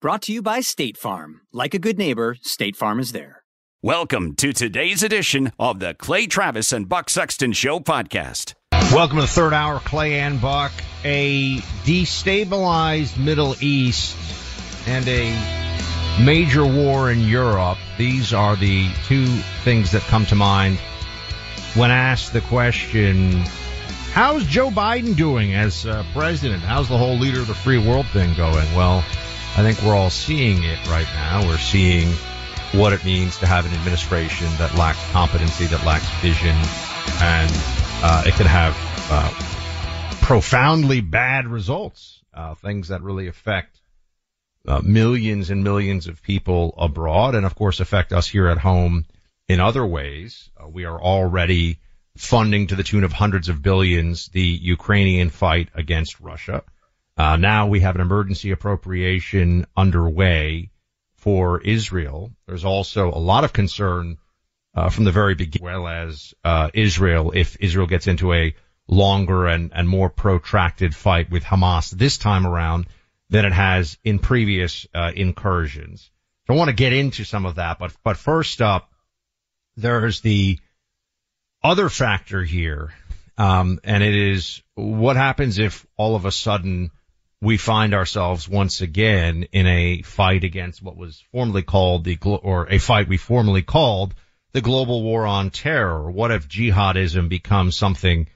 Brought to you by State Farm. Like a good neighbor, State Farm is there. Welcome to today's edition of the Clay Travis and Buck Sexton Show podcast. Welcome to the third hour, Clay and Buck. A destabilized Middle East and a major war in Europe. These are the two things that come to mind when asked the question, how's Joe Biden doing as uh, president? How's the whole leader of the free world thing going? Well, I think we're all seeing it right now. We're seeing what it means to have an administration that lacks competency, that lacks vision, and uh, it can have uh, profoundly bad results, uh, things that really affect uh, millions and millions of people abroad, and of course affect us here at home in other ways. Uh, we are already funding to the tune of hundreds of billions the Ukrainian fight against Russia. Uh, now we have an emergency appropriation underway for Israel. There's also a lot of concern uh, from the very beginning, well as uh, Israel, if Israel gets into a longer and, and more protracted fight with Hamas this time around than it has in previous uh, incursions. So I want to get into some of that, but but first up, there's the other factor here, um, and it is what happens if all of a sudden we find ourselves once again in a fight against what was formerly called the, or a fight we formerly called the global war on terror. What if jihadism becomes something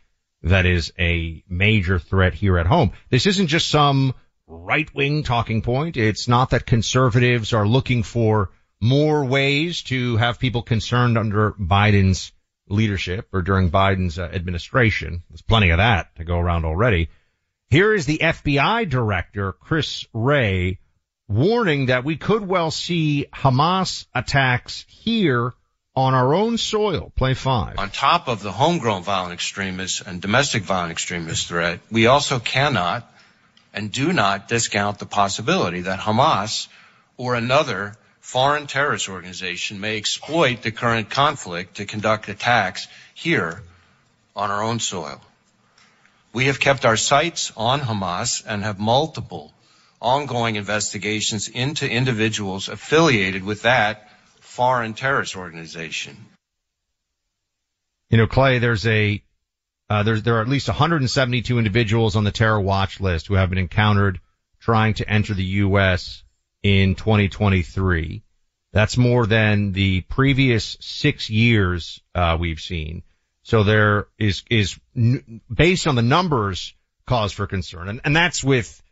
that is a major threat here at home? This isn't just some right wing talking point. It's not that conservatives are looking for more ways to have people concerned under Biden's leadership or during Biden's uh, administration. There's plenty of that to go around already. Here is the FBI director, Chris Wray, warning that we could well see Hamas attacks here on our own soil. Play five. On top of the homegrown violent extremist and domestic violent extremist threat, we also cannot and do not discount the possibility that Hamas or another foreign terrorist organization may exploit the current conflict to conduct attacks here on our own soil. We have kept our sights on Hamas and have multiple ongoing investigations into individuals affiliated with that foreign terrorist organization. You know, Clay, there's a uh, there's there are at least 172 individuals on the terror watch list who have been encountered trying to enter the U.S. in 2023. That's more than the previous six years uh, we've seen. So there is, is based on the numbers cause for concern. And, and that's with,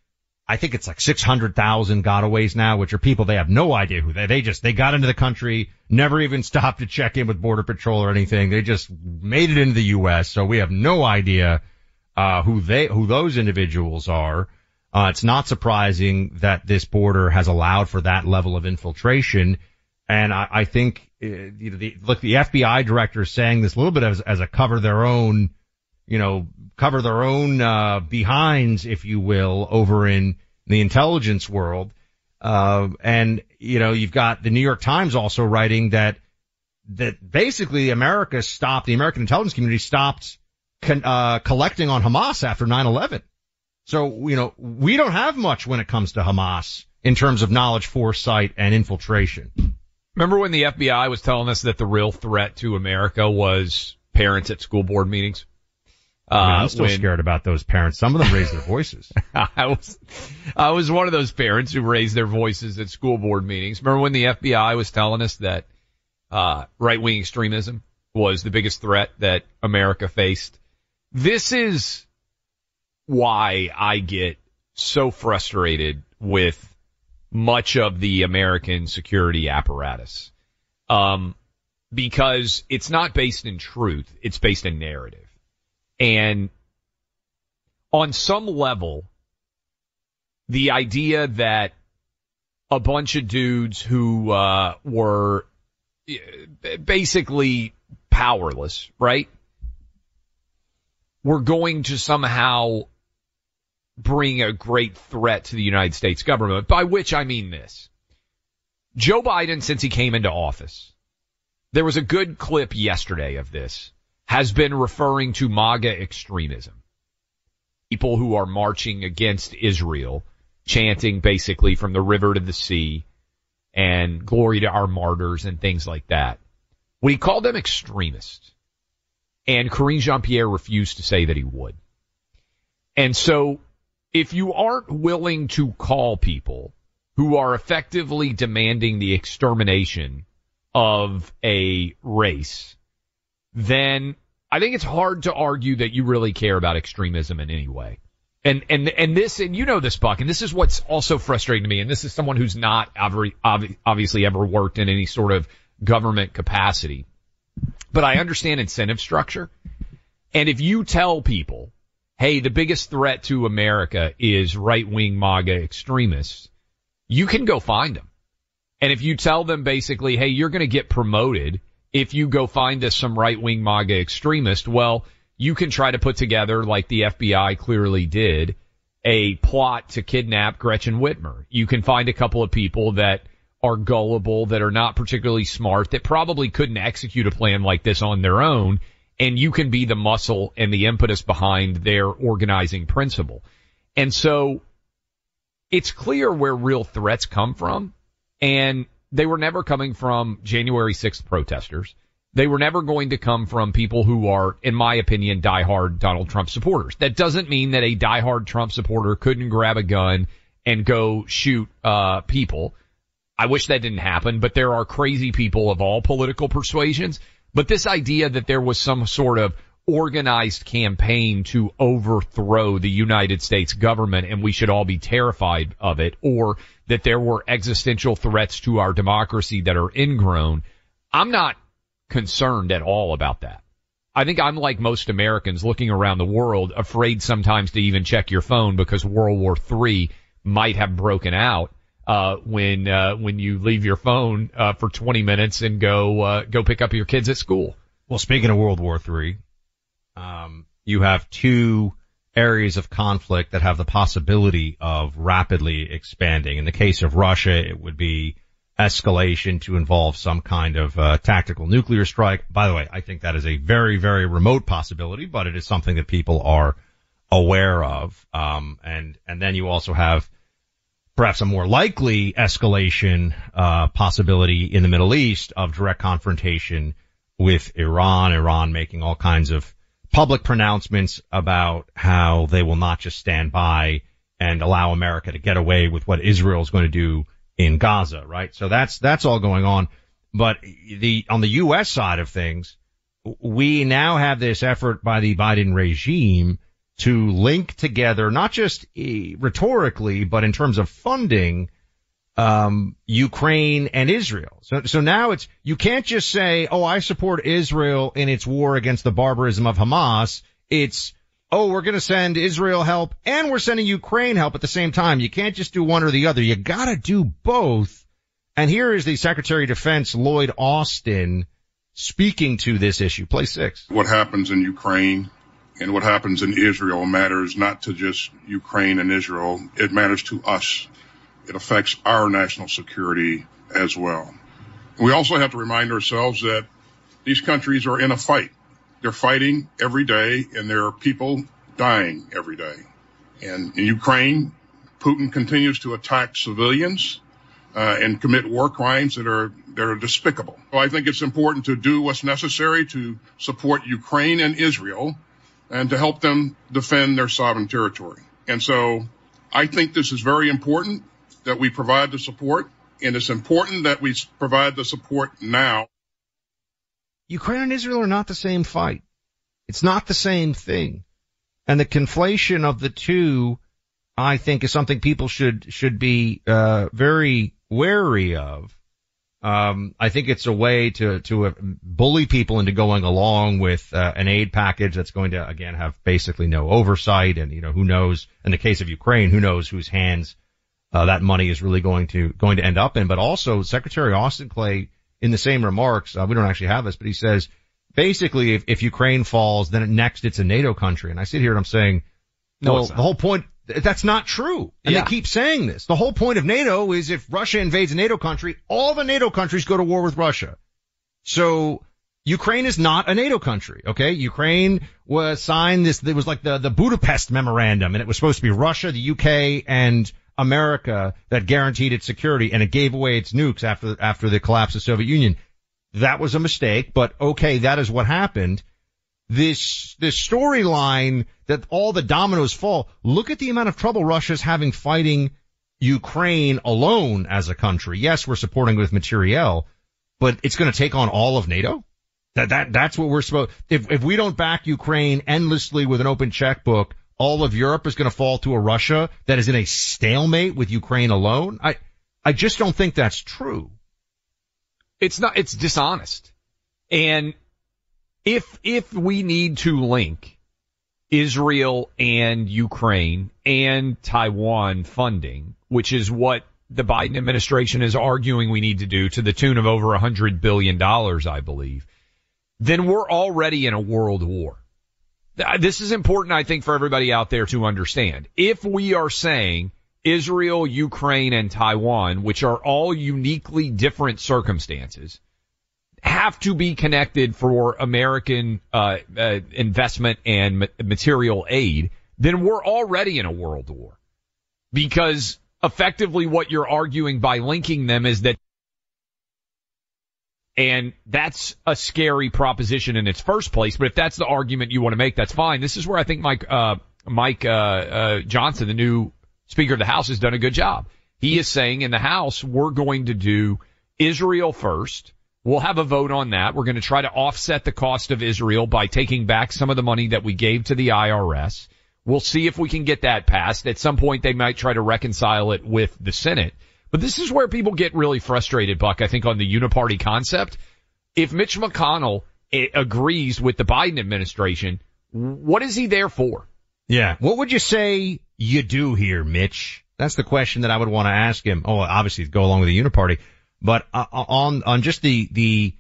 I think it's like 600,000 gotaways now, which are people they have no idea who they, they just, they got into the country, never even stopped to check in with border patrol or anything. They just made it into the U.S. So we have no idea, uh, who they, who those individuals are. Uh, it's not surprising that this border has allowed for that level of infiltration. And I, I think, you know, the, look, the FBI director is saying this a little bit as, as a cover their own, you know, cover their own, uh, behinds, if you will, over in the intelligence world. Uh, and, you know, you've got the New York Times also writing that, that basically America stopped, the American intelligence community stopped, con, uh, collecting on Hamas after 9-11. So, you know, we don't have much when it comes to Hamas in terms of knowledge, foresight, and infiltration. Remember when the FBI was telling us that the real threat to America was parents at school board meetings? Uh, I am still when, scared about those parents. Some of them raise their voices. I was, I was one of those parents who raised their voices at school board meetings. Remember when the FBI was telling us that, uh, right wing extremism was the biggest threat that America faced? This is why I get so frustrated with much of the American security apparatus. Um, because it's not based in truth, it's based in narrative. And on some level, the idea that a bunch of dudes who uh, were eh, basically powerless, right? We're going to somehow bring a great threat to the United States government, by which I mean this. Joe Biden, since he came into office, there was a good clip yesterday of this, has been referring to MAGA extremism. People who are marching against Israel, chanting basically from the river to the sea and glory to our martyrs and things like that. Well, he called them extremists. And Karine Jean-Pierre refused to say that he would. And so if you aren't willing to call people who are effectively demanding the extermination of a race, then I think it's hard to argue that you really care about extremism in any way. And, and, and this, and you know this, Buck, and this is what's also frustrating to me, and this is someone who's not obviously ever worked in any sort of government capacity. But I understand incentive structure. And if you tell people hey, the biggest threat to America is right wing MAGA extremists, you can go find them. And if you tell them basically, hey, you're going to get promoted if you go find us some right wing MAGA extremist, well, you can try to put together, like the FBI clearly did, a plot to kidnap Gretchen Whitmer. You can find a couple of people that are gullible, that are not particularly smart, that probably couldn't execute a plan like this on their own and you can be the muscle and the impetus behind their organizing principle. And so it's clear where real threats come from and they were never coming from January 6th protesters. They were never going to come from people who are, in my opinion, diehard Donald Trump supporters. That doesn't mean that a diehard Trump supporter couldn't grab a gun and go shoot, uh, people. I wish that didn't happen, but there are crazy people of all political persuasions but this idea that there was some sort of organized campaign to overthrow the United States government and we should all be terrified of it or that there were existential threats to our democracy that are ingrown. I'm not concerned at all about that. I think I'm like most Americans looking around the world afraid sometimes to even check your phone because World War III might have broken out uh, when uh, when you leave your phone uh, for 20 minutes and go uh, go pick up your kids at school. Well, speaking of World War III, um, you have two areas of conflict that have the possibility of rapidly expanding. In the case of Russia, it would be escalation to involve some kind of uh, tactical nuclear strike. By the way, I think that is a very, very remote possibility, but it is something that people are aware of. Um, and and then you also have perhaps a more likely escalation uh, possibility in the Middle East of direct confrontation with Iran. Iran making all kinds of public pronouncements about how they will not just stand by and allow America to get away with what Israel is going to do in Gaza, right? So that's that's all going on. But the on the U.S. side of things, we now have this effort by the Biden regime to link together, not just eh, rhetorically, but in terms of funding, um, Ukraine and Israel. So, so now it's, you can't just say, oh, I support Israel in its war against the barbarism of Hamas. It's, oh, we're going to send Israel help and we're sending Ukraine help at the same time. You can't just do one or the other. You got to do both. And here is the Secretary of Defense, Lloyd Austin, speaking to this issue. Play six. What happens in Ukraine and what happens in Israel matters not to just Ukraine and Israel. It matters to us. It affects our national security as well. We also have to remind ourselves that these countries are in a fight. They're fighting every day and there are people dying every day. And in Ukraine, Putin continues to attack civilians uh, and commit war crimes that are that are despicable. So I think it's important to do what's necessary to support Ukraine and Israel and to help them defend their sovereign territory. And so I think this is very important that we provide the support and it's important that we provide the support now. Ukraine and Israel are not the same fight. It's not the same thing. And the conflation of the two, I think, is something people should should be uh, very wary of. Um, I think it's a way to to uh, bully people into going along with uh, an aid package that's going to again have basically no oversight, and you know who knows. In the case of Ukraine, who knows whose hands uh, that money is really going to going to end up in. But also, Secretary Austin Clay, in the same remarks, uh, we don't actually have this, but he says basically, if, if Ukraine falls, then next it's a NATO country. And I sit here and I'm saying, no, well, the whole point that's not true. And yeah. they keep saying this. The whole point of NATO is if Russia invades a NATO country, all the NATO countries go to war with Russia. So Ukraine is not a NATO country, okay? Ukraine was signed this, it was like the, the Budapest memorandum and it was supposed to be Russia, the UK, and America that guaranteed its security and it gave away its nukes after, after the collapse of the Soviet Union. That was a mistake, but okay, that is what happened. This, this storyline that all the dominoes fall. Look at the amount of trouble Russia's having fighting Ukraine alone as a country. Yes, we're supporting with materiel, but it's going to take on all of NATO. That, that, that's what we're supposed, if, if we don't back Ukraine endlessly with an open checkbook, all of Europe is going to fall to a Russia that is in a stalemate with Ukraine alone. I, I just don't think that's true. It's not, it's dishonest. And if, if we need to link Israel and Ukraine and Taiwan funding, which is what the Biden administration is arguing we need to do to the tune of over a hundred billion dollars, I believe, then we're already in a world war. This is important, I think, for everybody out there to understand. If we are saying Israel, Ukraine, and Taiwan, which are all uniquely different circumstances, have to be connected for American uh, uh, investment and ma- material aid, then we're already in a world war. Because effectively what you're arguing by linking them is that and that's a scary proposition in its first place. But if that's the argument you want to make, that's fine. This is where I think Mike, uh, Mike, uh, uh, Johnson, the new Speaker of the House, has done a good job. He is saying in the House, we're going to do Israel first. We'll have a vote on that. We're going to try to offset the cost of Israel by taking back some of the money that we gave to the IRS. We'll see if we can get that passed. At some point, they might try to reconcile it with the Senate. But this is where people get really frustrated, Buck, I think on the uniparty concept. If Mitch McConnell eh, agrees with the Biden administration, what is he there for? Yeah. What would you say you do here, Mitch? That's the question that I would want to ask him. Oh, obviously go along with the uniparty, but uh, uh, on, on just the, the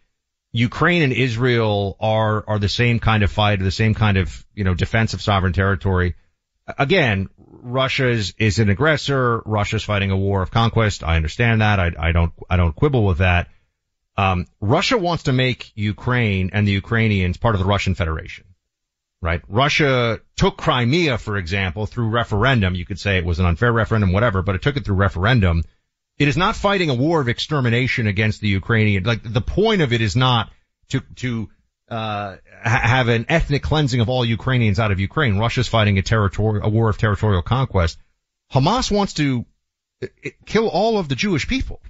Ukraine and Israel are, are the same kind of fight, the same kind of, you know, defense of sovereign territory. Again, Russia is, is an aggressor. Russia's fighting a war of conquest. I understand that. I, I don't, I don't quibble with that. Um, Russia wants to make Ukraine and the Ukrainians part of the Russian Federation, right? Russia took Crimea, for example, through referendum. You could say it was an unfair referendum, whatever, but it took it through referendum. It is not fighting a war of extermination against the Ukrainian. Like the point of it is not to, to uh, have an ethnic cleansing of all Ukrainians out of Ukraine. Russia's fighting a territorial, a war of territorial conquest. Hamas wants to uh, kill all of the Jewish people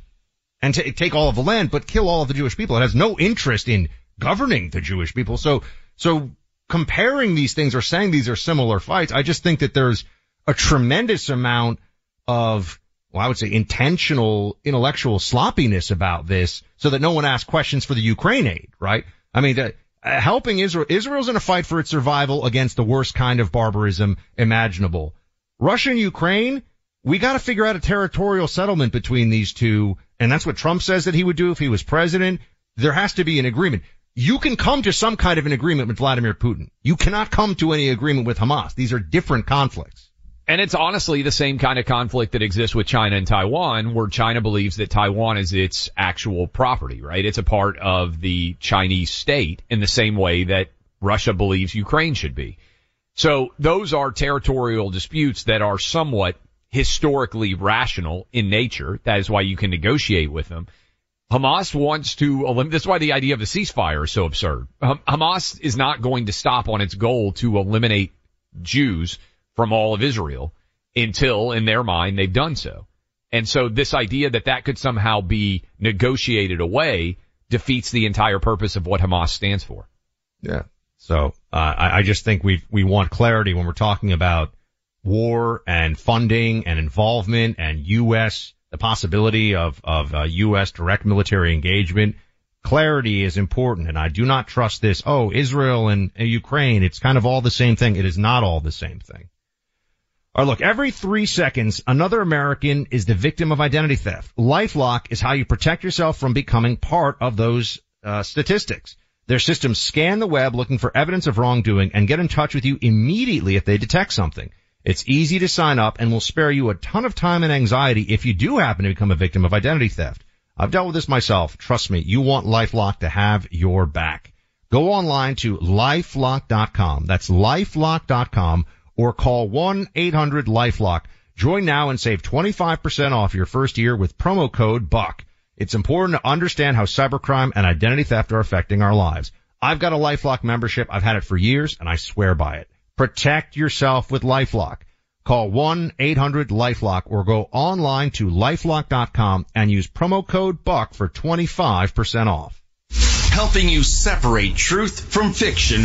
and t- take all of the land, but kill all of the Jewish people. It has no interest in governing the Jewish people. So, so comparing these things or saying these are similar fights, I just think that there's a tremendous amount of, well, I would say intentional intellectual sloppiness about this so that no one asks questions for the Ukraine aid, right? I mean, uh, helping Israel. Israel's in a fight for its survival against the worst kind of barbarism imaginable. Russia and Ukraine, we got to figure out a territorial settlement between these two, and that's what Trump says that he would do if he was president. There has to be an agreement. You can come to some kind of an agreement with Vladimir Putin. You cannot come to any agreement with Hamas. These are different conflicts. And it's honestly the same kind of conflict that exists with China and Taiwan, where China believes that Taiwan is its actual property, right? It's a part of the Chinese state in the same way that Russia believes Ukraine should be. So those are territorial disputes that are somewhat historically rational in nature. That is why you can negotiate with them. Hamas wants to eliminate, that's why the idea of a ceasefire is so absurd. Hamas is not going to stop on its goal to eliminate Jews from all of Israel until in their mind they've done so. And so this idea that that could somehow be negotiated away defeats the entire purpose of what Hamas stands for. Yeah. So uh, I, I just think we we want clarity when we're talking about war and funding and involvement and U.S. the possibility of of uh, U.S. direct military engagement. Clarity is important, and I do not trust this. Oh, Israel and Ukraine, it's kind of all the same thing. It is not all the same thing. Right, look, every three seconds, another American is the victim of identity theft. LifeLock is how you protect yourself from becoming part of those uh, statistics. Their systems scan the web looking for evidence of wrongdoing and get in touch with you immediately if they detect something. It's easy to sign up and will spare you a ton of time and anxiety if you do happen to become a victim of identity theft. I've dealt with this myself. Trust me, you want LifeLock to have your back. Go online to lifelock.com. That's lifelock.com or call 1-800-LifeLock. Join now and save 25% off your first year with promo code BUCK. It's important to understand how cybercrime and identity theft are affecting our lives. I've got a LifeLock membership. I've had it for years and I swear by it. Protect yourself with LifeLock. Call 1-800-LifeLock or go online to lifelock.com and use promo code BUCK for 25% off. Helping you separate truth from fiction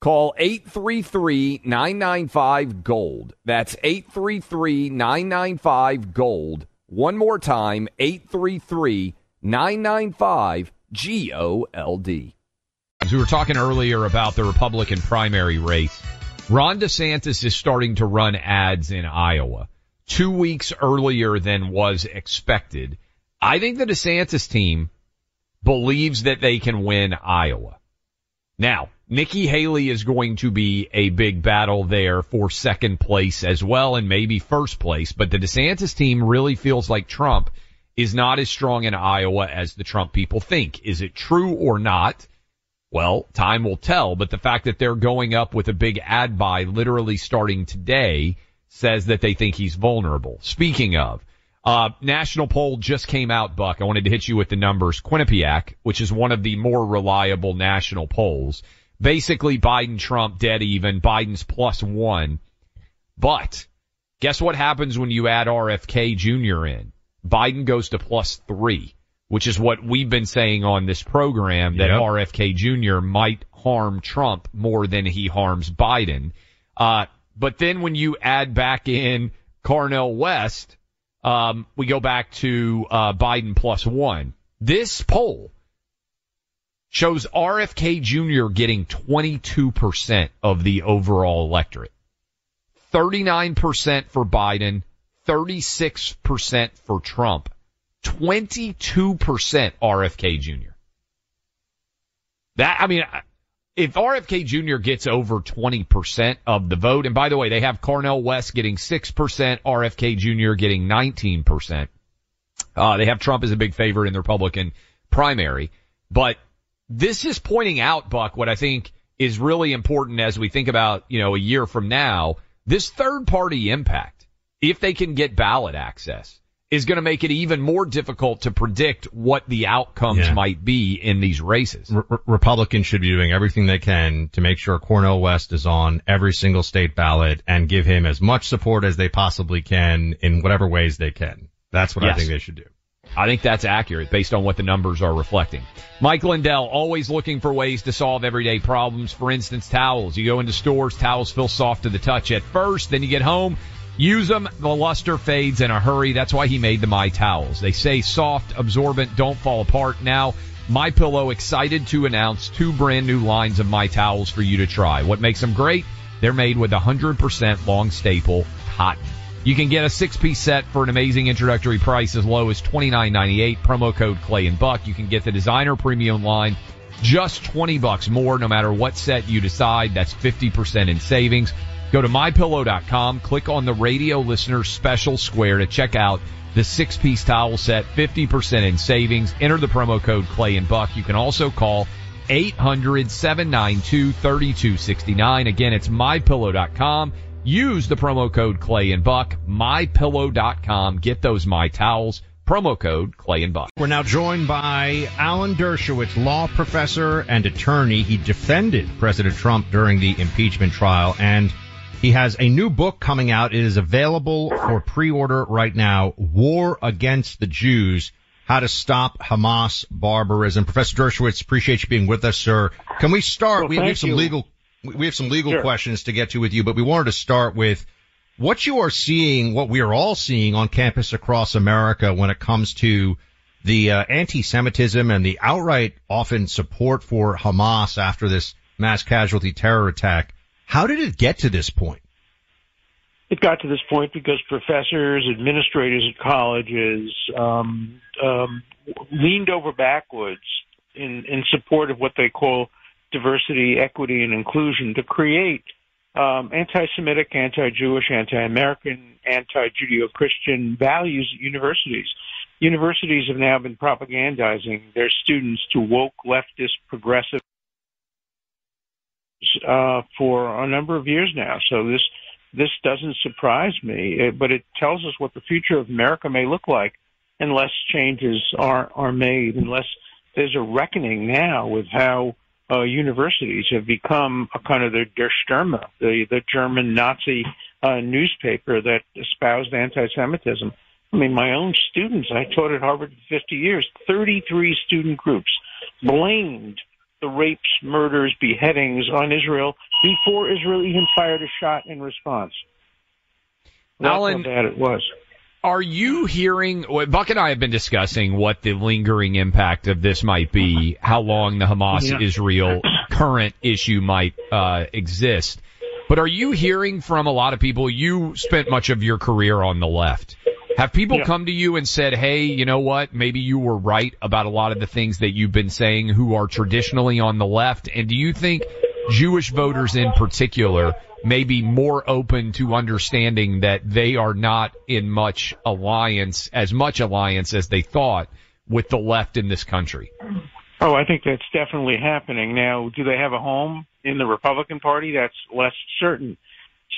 Call 833 995 Gold. That's 833 995 Gold. One more time 833 995 G O L D. As we were talking earlier about the Republican primary race, Ron DeSantis is starting to run ads in Iowa two weeks earlier than was expected. I think the DeSantis team believes that they can win Iowa. Now, Nikki Haley is going to be a big battle there for second place as well and maybe first place, but the DeSantis team really feels like Trump is not as strong in Iowa as the Trump people think. Is it true or not? Well, time will tell, but the fact that they're going up with a big ad buy literally starting today says that they think he's vulnerable. Speaking of, uh, national poll just came out, Buck. I wanted to hit you with the numbers. Quinnipiac, which is one of the more reliable national polls, basically Biden Trump dead even, Biden's plus one. But guess what happens when you add RFK Jr. in? Biden goes to plus three, which is what we've been saying on this program that Yep. RFK Jr. might harm Trump more than he harms Biden. Uh, but then when you add back in Cornel West, um, we go back to uh, Biden plus one. This poll shows RFK Jr. getting 22% of the overall electorate. 39% for Biden, 36% for Trump, 22% RFK Jr. That, I mean, if RFK Jr. gets over 20% of the vote, and by the way, they have Cornel West getting 6%, RFK Jr. getting 19%. Uh, they have Trump as a big favorite in the Republican primary, but this is pointing out, Buck, what I think is really important as we think about, you know, a year from now, this third party impact, if they can get ballot access, is going to make it even more difficult to predict what the outcomes Yeah. might be in these races. Re- Republicans should be doing everything they can to make sure Cornel West is on every single state ballot and give him as much support as they possibly can in whatever ways they can. That's what I think they should do. I think that's accurate based on what the numbers are reflecting. Mike Lindell, always looking for ways to solve everyday problems. For instance, towels. You go into stores, towels feel soft to the touch at first, then you get home, use them, the luster fades in a hurry. That's why he made the My Towels. They say soft, absorbent, don't fall apart. Now, My Pillow excited to announce two brand new lines of My Towels for you to try. What makes them great? They're made with 100% long staple cotton. You can get a six piece set for an amazing introductory price as low as $29.98. Promo code Clay and Buck. You can get the designer premium line just 20 bucks more no matter what set you decide. That's 50% in savings. Go to mypillow.com, click on the radio listener special square to check out the six piece towel set, 50% in savings. Enter the promo code Clay and Buck. You can also call 800-792-3269. Again, it's mypillow.com. Use the promo code Clay and Buck, mypillow.com. Get those My Towels. Promo code Clay and Buck. We're now joined by Alan Dershowitz, law professor and attorney. He defended President Trump during the impeachment trial and he has a new book coming out. It is available for pre-order right now. War Against the Jews. How to Stop Hamas Barbarism. Professor Dershowitz, appreciate you being with us, sir. Can we start? Well, we, we have some you. legal, we have some legal Sure. questions to get to with you, but we wanted to start with what you are seeing, what we are all seeing on campus across America when it comes to the uh, anti-Semitism and the outright often support for Hamas after this mass casualty terror attack. How did it get to this point? It got to this point because professors, administrators at colleges um, um, leaned over backwards in, in support of what they call diversity, equity, and inclusion to create um, anti-Semitic, anti-Jewish, anti-American, anti-Judeo-Christian values at universities. Universities have now been propagandizing their students to woke, leftist, progressive uh, for a number of years now. So this this doesn't surprise me, but it tells us what the future of America may look like unless changes are are made, unless there's a reckoning now with how uh, universities have become a kind of the Der Stürmer, the the German Nazi uh, newspaper that espoused anti-Semitism. I mean, my own students, I taught at Harvard for 50 years, 33 student groups blamed the rapes, murders, beheadings on Israel before Israel even fired a shot in response. That's Alan, how bad it was. Are you hearing? Buck and I have been discussing what the lingering impact of this might be, how long the Hamas Israel current issue might uh, exist. But are you hearing from a lot of people? You spent much of your career on the left. Have people Yeah. come to you and said, "Hey, you know what? Maybe you were right about a lot of the things that you've been saying, who are traditionally on the left." And do you think Jewish voters in particular may be more open to understanding that they are not in much alliance, as much alliance as they thought with the left in this country? Oh, I think that's definitely happening. Now, do they have a home in the Republican Party? That's less certain.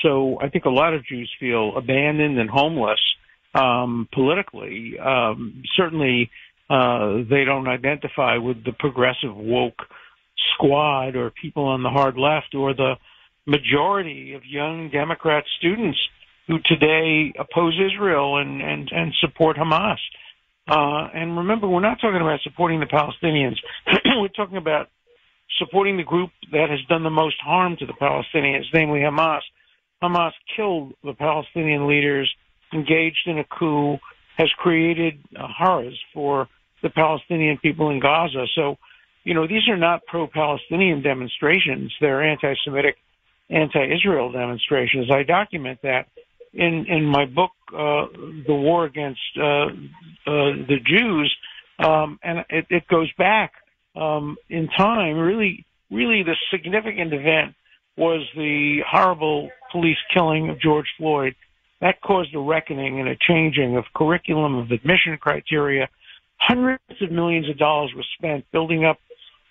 So I think a lot of Jews feel abandoned and homeless um, politically. Um, certainly, uh, they don't identify with the progressive woke squad or people on the hard left or the majority of young Democrat students who today oppose Israel and, and, and support Hamas. Uh, and remember, we're not talking about supporting the Palestinians. we're talking about supporting the group that has done the most harm to the Palestinians, namely Hamas. Hamas killed the Palestinian leaders, engaged in a coup, has created uh, horrors for the Palestinian people in Gaza. So, you know, these are not pro-Palestinian demonstrations. They're anti-Semitic, anti-Israel demonstrations. I document that in in my book, uh, "The War Against uh, uh, the Jews," um, and it, it goes back um, in time. Really, really, the significant event was the horrible police killing of George Floyd. That caused a reckoning and a changing of curriculum, of admission criteria. Hundreds of millions of dollars were spent building up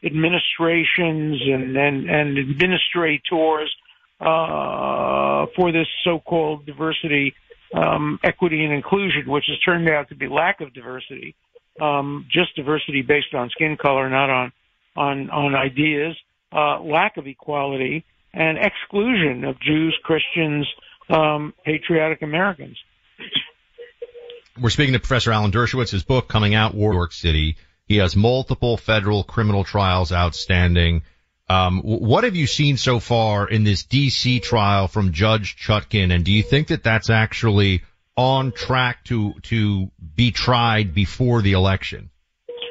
administrations and and, and administrators uh, for this so-called diversity, um, equity, and inclusion, which has turned out to be lack of diversity, um, just diversity based on skin color, not on on on ideas, uh, lack of equality, and exclusion of Jews, Christians, um, patriotic Americans. We're speaking to Professor Alan Dershowitz. His book coming out, War York City. He has multiple federal criminal trials outstanding. Um, what have you seen so far in this D.C. trial from Judge Chutkan, and do you think that that's actually on track to to be tried before the election?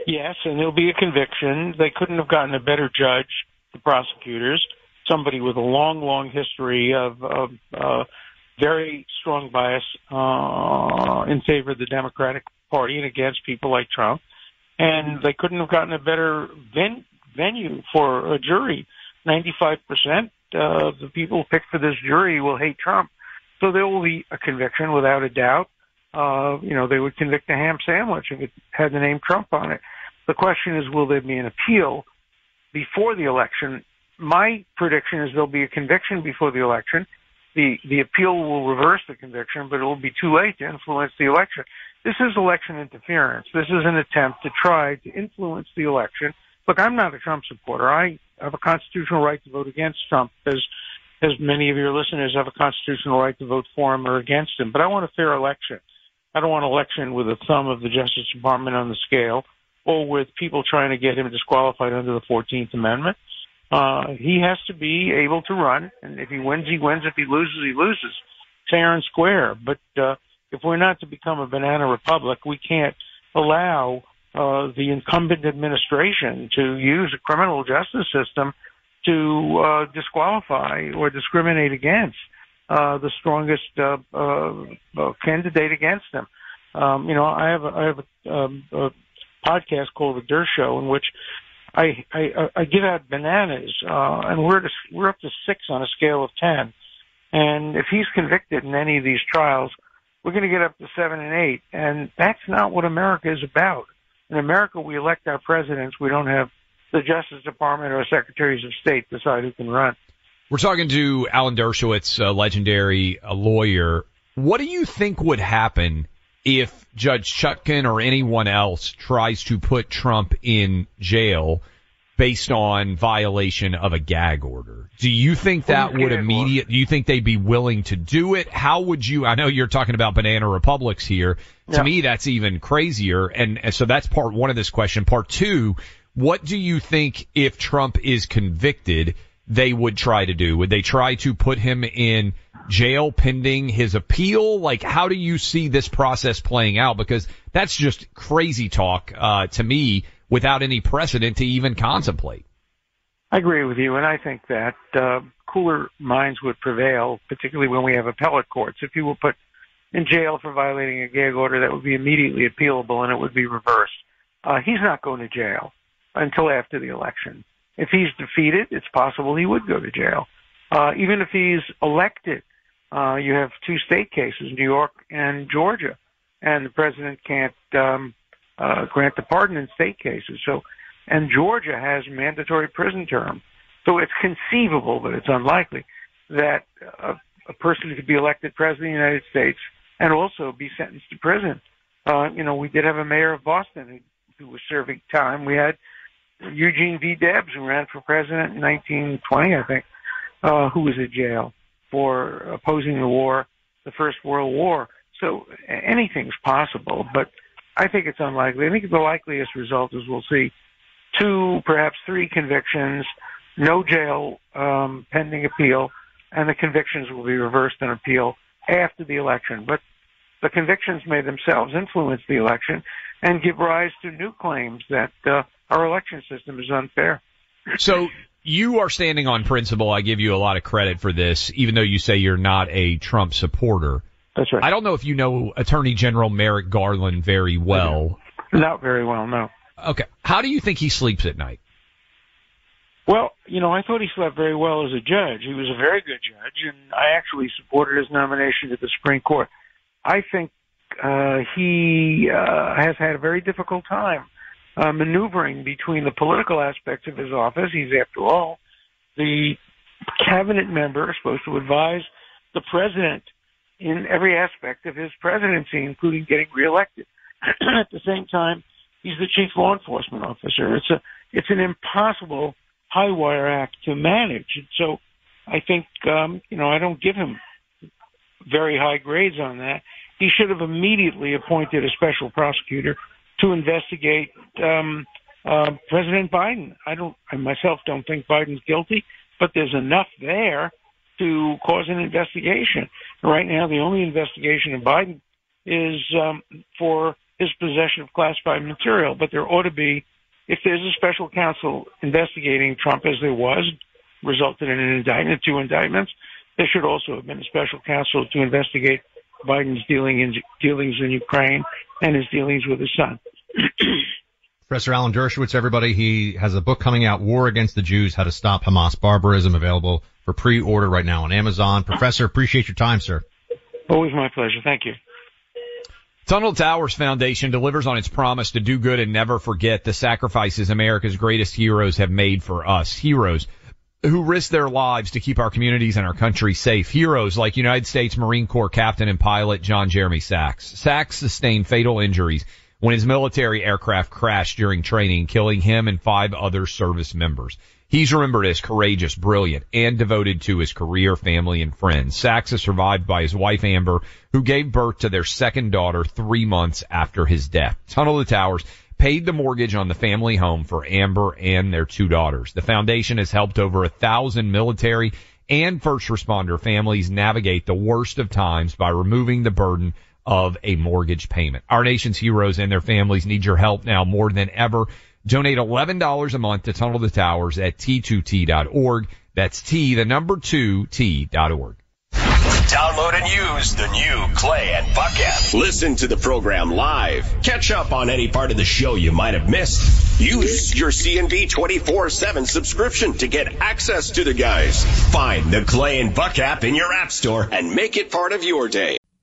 Yes, and there'll be a conviction. They couldn't have gotten a better judge, the prosecutors, somebody with a long, long history of, of uh, very strong bias uh, in favor of the Democratic Party and against people like Trump. And they couldn't have gotten a better ven- venue for a jury. 95% of the people picked for this jury will hate Trump. So there will be a conviction without a doubt. Uh, you know, they would convict a ham sandwich if it had the name Trump on it. The question is, will there be an appeal before the election? My prediction is there'll be a conviction before the election. The the appeal will reverse the conviction, but it will be too late to influence the election. This is election interference. This is an attempt to try to influence the election. Look, I'm not a Trump supporter. I have a constitutional right to vote against Trump, as as many of your listeners have a constitutional right to vote for him or against him. But I want a fair election. I don't want an election with a thumb of the Justice Department on the scale or with people trying to get him disqualified under the 14th Amendment. Uh, he has to be able to run, and if he wins, he wins. If he loses, he loses. Fair and square. But uh, if we're not to become a banana republic, we can't allow uh, the incumbent administration to use a criminal justice system to uh, disqualify or discriminate against uh, the strongest uh, uh, uh, candidate against them. Um, you know, I have a, I have a, um, a podcast called The Dershow in which I I, I give out bananas, uh, and we're to, we're up to six on a scale of ten. And if he's convicted in any of these trials, we're going to get up to seven and eight. And that's not what America is about. In America, we elect our presidents. We don't have the Justice Department or secretaries of state decide who can run. We're talking to Alan Dershowitz, a legendary a lawyer. What do you think would happen if Judge Chutkan or anyone else tries to put Trump in jail based on violation of a gag order. Do you think that would immediate, do you think they'd be willing to do it? How would you, I know you're talking about banana republics here. To Yeah. me, that's even crazier. And, and so that's part one of this question. Part two, what do you think if Trump is convicted, they would try to do? Would they try to put him in jail pending his appeal? Like, how do you see this process playing out? Because that's just crazy talk, uh, to me without any precedent to even contemplate. I agree with you, and I think that uh, cooler minds would prevail, particularly when we have appellate courts. If he were put in jail for violating a gag order, that would be immediately appealable, and it would be reversed. Uh, he's not going to jail until after the election. If he's defeated, it's possible he would go to jail. Uh, even if he's elected, uh, you have two state cases, New York and Georgia, and the president can't um, uh, grant the pardon in state cases. So, and Georgia has mandatory prison term. So it's conceivable, but it's unlikely that a, a person could be elected president of the United States and also be sentenced to prison. Uh, you know, we did have a mayor of Boston who, who was serving time. We had Eugene V. Debs, who ran for president in 1920, I think, uh, who was in jail for opposing the war, the First World War. So anything's possible, but I think it's unlikely. I think the likeliest result is we'll see two, perhaps three convictions, no jail um, pending appeal, and the convictions will be reversed in appeal after the election. But the convictions may themselves influence the election and give rise to new claims that uh, our election system is unfair. So you are standing on principle. I give you a lot of credit for this, even though you say you're not a Trump supporter. That's right. I don't know if you know Attorney General Merrick Garland very well. Not very well, no. Okay. How do you think he sleeps at night? Well, you know, I thought he slept very well as a judge. He was a very good judge, and I actually supported his nomination to the Supreme Court. I think uh, he uh, has had a very difficult time uh, maneuvering between the political aspects of his office. He's, after all, the cabinet member supposed to advise the president in every aspect of his presidency, including getting reelected. At the same time, he's the chief law enforcement officer. It's a it's an impossible high wire act to manage. And so I think um, you know I don't give him very high grades on that. He should have immediately appointed a special prosecutor to investigate um, uh, President Biden. I don't I myself don't think Biden's guilty, but there's enough there to cause an investigation. Right now, the only investigation of Biden is um, for his possession of classified material, but there ought to be, if there's a special counsel investigating Trump, as there was, resulted in an indictment, two indictments, there should also have been a special counsel to investigate Biden's dealing in, dealings in Ukraine and his dealings with his son. Professor Alan Dershowitz, everybody, he has a book coming out, War Against the Jews, How to Stop Hamas Barbarism, available for pre-order right now on Amazon. Professor, appreciate your time, sir. Always my pleasure. Thank you. Tunnel Towers Foundation delivers on its promise to do good and never forget the sacrifices America's greatest heroes have made for us. Heroes who risk their lives to keep our communities and our country safe. Heroes like United States Marine Corps Captain and pilot John Jeremy Sachs. Sachs sustained fatal injuries when his military aircraft crashed during training, killing him and five other service members. He's remembered as courageous, brilliant, and devoted to his career, family, and friends. Sachs is survived by his wife Amber, who gave birth to their second daughter three months after his death. Tunnel to Towers paid the mortgage on the family home for Amber and their two daughters. The foundation has helped over a thousand military and first responder families navigate the worst of times by removing the burden of a mortgage payment. Our nation's heroes and their families need your help now more than ever. Donate $11 a month to Tunnel to Towers at t2t.org. That's T, the number two, T.org. Download and use the new Clay and Buck app. Listen to the program live. Catch up on any part of the show you might have missed. Use your CNB 24-7 subscription to get access to the guys. Find the Clay and Buck app in your app store and make it part of your day.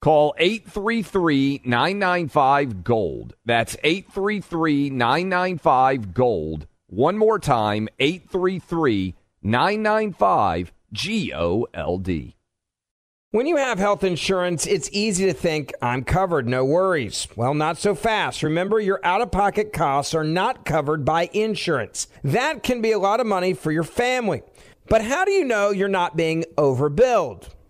Call 833 995 Gold. That's 833 995 Gold. One more time 833 995 G O L D. When you have health insurance, it's easy to think, I'm covered, no worries. Well, not so fast. Remember, your out of pocket costs are not covered by insurance. That can be a lot of money for your family. But how do you know you're not being overbilled?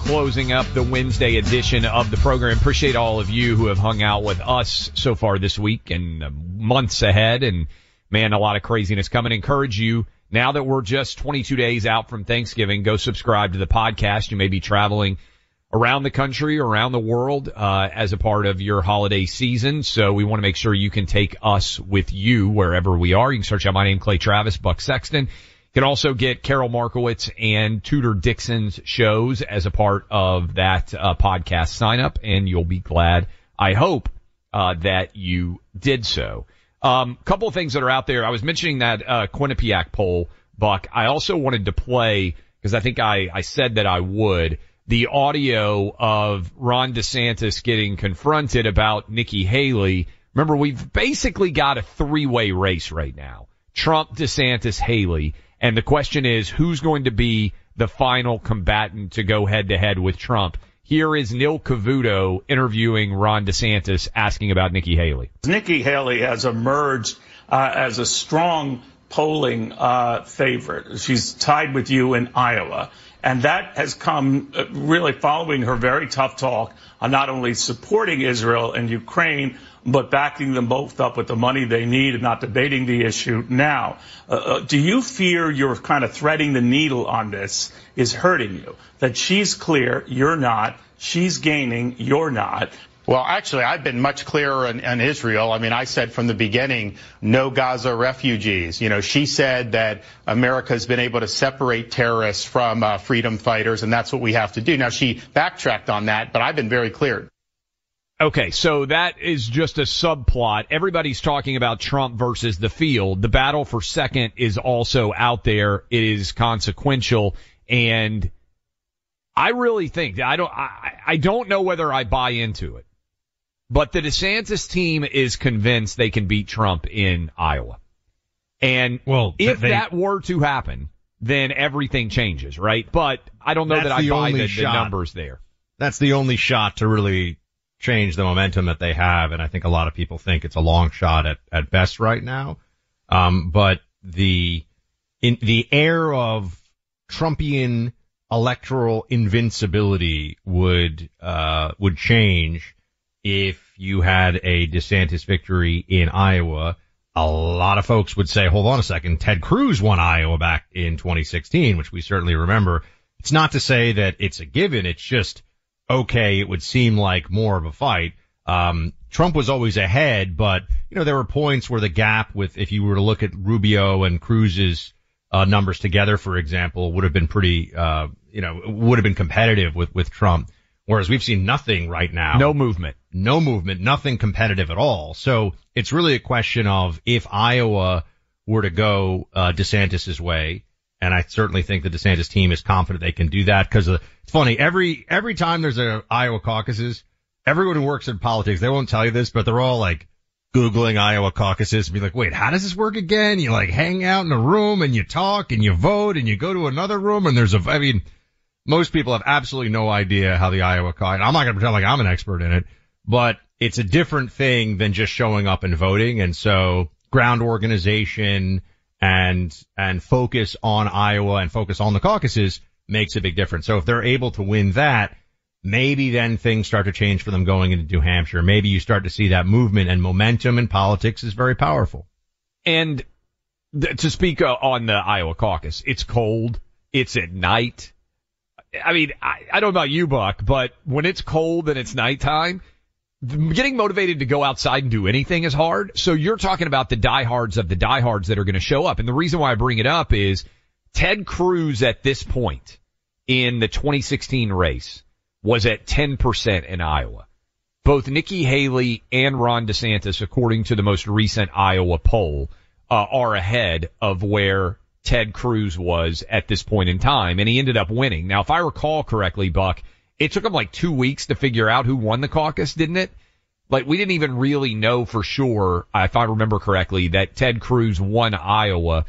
Closing up the Wednesday edition of the program. Appreciate all of you who have hung out with us so far this week and months ahead. And man, a lot of craziness coming. Encourage you now that we're just 22 days out from Thanksgiving, go subscribe to the podcast. You may be traveling around the country, around the world, uh, as a part of your holiday season. So we want to make sure you can take us with you wherever we are. You can search out my name, Clay Travis, Buck Sexton. You can also get Carol Markowitz and Tudor Dixon's shows as a part of that uh, podcast sign up, and you'll be glad, I hope, uh, that you did so. Um, couple of things that are out there. I was mentioning that uh, Quinnipiac poll, Buck. I also wanted to play because I think I, I said that I would the audio of Ron DeSantis getting confronted about Nikki Haley. Remember, we've basically got a three-way race right now: Trump, DeSantis, Haley, and the question is who's going to be the final combatant to go head-to-head with Trump. Here is Neil Cavuto interviewing Ron DeSantis asking about Nikki Haley. Nikki Haley has emerged uh, as a strong polling uh, favorite. She's tied with you in Iowa. And that has come uh, really following her very tough talk on not only supporting Israel and Ukraine, but backing them both up with the money they need and not debating the issue now. Uh, uh, do you fear you're kind of threading the needle on this is hurting you? That she's clear, you're not. She's gaining, you're not. Well, actually, I've been much clearer in, Israel. I mean, I said from the beginning, no Gaza refugees. You know, she said that America has been able to separate terrorists from uh, freedom fighters, and that's what we have to do. Now, she backtracked on that, but I've been very clear. Okay, so that is just a subplot. Everybody's talking about Trump versus the field. The battle for second is also out there. It is consequential and I really think I don't, I, I don't know whether I buy into it, but the DeSantis team is convinced they can beat Trump in Iowa. And well, if they, that were to happen, then everything changes, right? But I don't know that I buy the, the numbers there. That's the only shot to really change the momentum that they have. And I think a lot of people think it's a long shot at, at best right now. Um, but the, in the air of Trumpian electoral invincibility would, uh, would change if you had a DeSantis victory in Iowa. A lot of folks would say, hold on a second, Ted Cruz won Iowa back in 2016, which we certainly remember. It's not to say that it's a given. It's just, okay, it would seem like more of a fight. Um, Trump was always ahead, but you know there were points where the gap with if you were to look at Rubio and Cruz's uh, numbers together, for example, would have been pretty, uh, you know, would have been competitive with with Trump. Whereas we've seen nothing right now. No movement. No movement. Nothing competitive at all. So it's really a question of if Iowa were to go uh, DeSantis's way, and I certainly think the DeSantis team is confident they can do that because uh, it's funny. Every, every time there's a Iowa caucuses, everyone who works in politics, they won't tell you this, but they're all like Googling Iowa caucuses and be like, wait, how does this work again? You like hang out in a room and you talk and you vote and you go to another room and there's a, I mean, most people have absolutely no idea how the Iowa caucus, I'm not going to pretend like I'm an expert in it, but it's a different thing than just showing up and voting. And so ground organization, and and focus on Iowa and focus on the caucuses makes a big difference. So if they're able to win that, maybe then things start to change for them going into New Hampshire. Maybe you start to see that movement and momentum in politics is very powerful. And th- to speak uh, on the Iowa caucus, it's cold. It's at night. I mean, I, I don't know about you, Buck, but when it's cold and it's nighttime, getting motivated to go outside and do anything is hard. So you're talking about the diehards of the diehards that are going to show up. And the reason why I bring it up is Ted Cruz at this point in the 2016 race was at 10% in Iowa. Both Nikki Haley and Ron DeSantis, according to the most recent Iowa poll, uh, are ahead of where Ted Cruz was at this point in time. And he ended up winning. Now, if I recall correctly, Buck, it took them like two weeks to figure out who won the caucus, didn't it? Like we didn't even really know for sure, if I remember correctly, that Ted Cruz won Iowa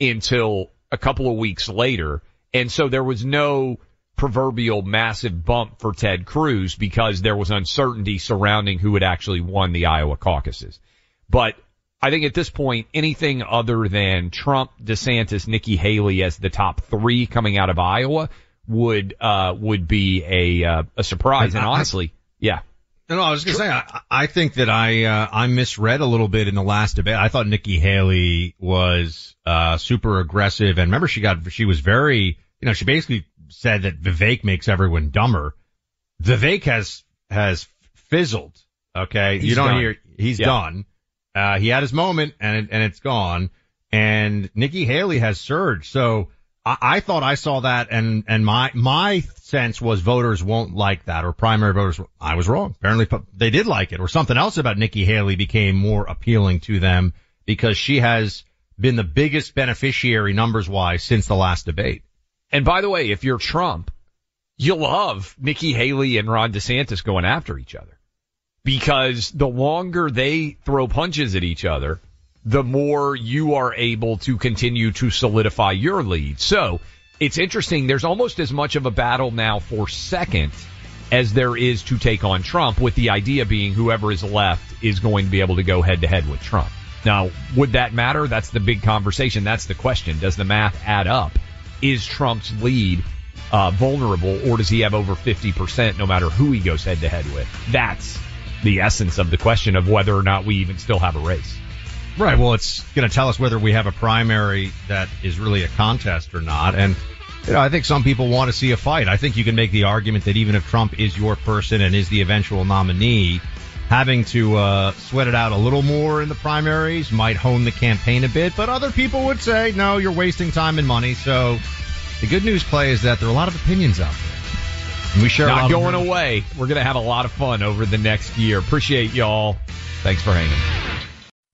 until a couple of weeks later. And so there was no proverbial massive bump for Ted Cruz because there was uncertainty surrounding who had actually won the Iowa caucuses. But I think at this point, anything other than Trump, DeSantis, Nikki Haley as the top three coming out of Iowa would uh, would be a uh, a surprise. And honestly, yeah. No, I was gonna say I, I think that I uh, I misread a little bit in the last debate. I thought Nikki Haley was uh, super aggressive, and remember she got she was very you know she basically said that Vivek makes everyone dumber. Vivek has has fizzled. Okay, he's you don't done. hear he's Yeah. done. Uh, he had his moment and it, and it's gone. And Nikki Haley has surged. So I, thought I saw that and, and my, my sense was voters won't like that or primary voters. I was wrong. Apparently they did like it or something else about Nikki Haley became more appealing to them because she has been the biggest beneficiary numbers wise since the last debate. And by the way, if you're Trump, you love Nikki Haley and Ron DeSantis going after each other because the longer they throw punches at each other, the more you are able to continue to solidify your lead. So it's interesting. There's almost as much of a battle now for second as there is to take on Trump with the idea being whoever is left is going to be able to go head to head with Trump. Now, would that matter? That's the big conversation. That's the question. Does the math add up? Is Trump's lead uh, vulnerable, or does he have over 50% no matter who he goes head to head with? That's the essence of the question of whether or not we even still have a race. Right. Well, it's going to tell us whether we have a primary that is really a contest or not. And, you know, I think some people want to see a fight. I think you can make the argument that even if Trump is your person and is the eventual nominee, having to uh, sweat it out a little more in the primaries might hone the campaign a bit. But other people would say, no, you're wasting time and money. So the good news, Clay, is that there are a lot of opinions out there. And we share Not going away. We're going to have a lot of fun over the next year. Appreciate y'all. Thanks for hanging.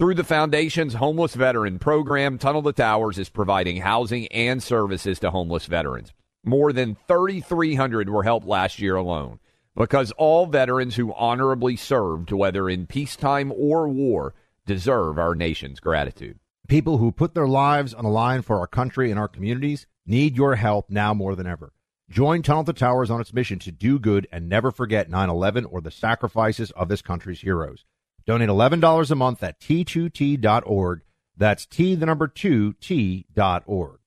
Through the Foundation's Homeless Veteran Program, Tunnel to Towers is providing housing and services to homeless veterans. More than 3,300 were helped last year alone because all veterans who honorably served, whether in peacetime or war, deserve our nation's gratitude. People who put their lives on the line for our country and our communities need your help now more than ever. Join Tunnel to Towers on its mission to do good and never forget 9 11 or the sacrifices of this country's heroes. Donate $11 a month at t2t.org. That's T, the number 2, T.org.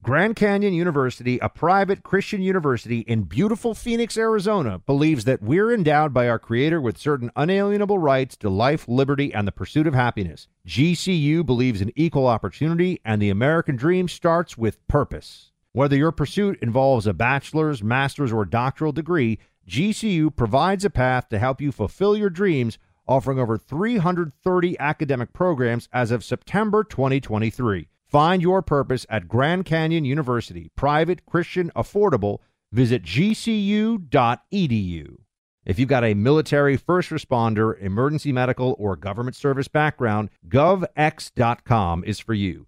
Grand Canyon University, a private Christian university in beautiful Phoenix, Arizona, believes that we're endowed by our Creator with certain unalienable rights to life, liberty, and the pursuit of happiness. GCU believes in equal opportunity, and the American dream starts with purpose. Whether your pursuit involves a bachelor's, master's, or doctoral degree, GCU provides a path to help you fulfill your dreams offering over 330 academic programs as of September 2023. Find your purpose at Grand Canyon University, private, Christian, affordable. Visit gcu.edu. If you've got a military, first responder, emergency medical, or government service background, govx.com is for you.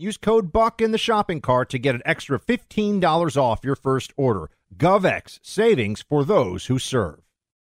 Use code BUCK in the shopping cart to get an extra $15 off your first order. GovX, savings for those who serve.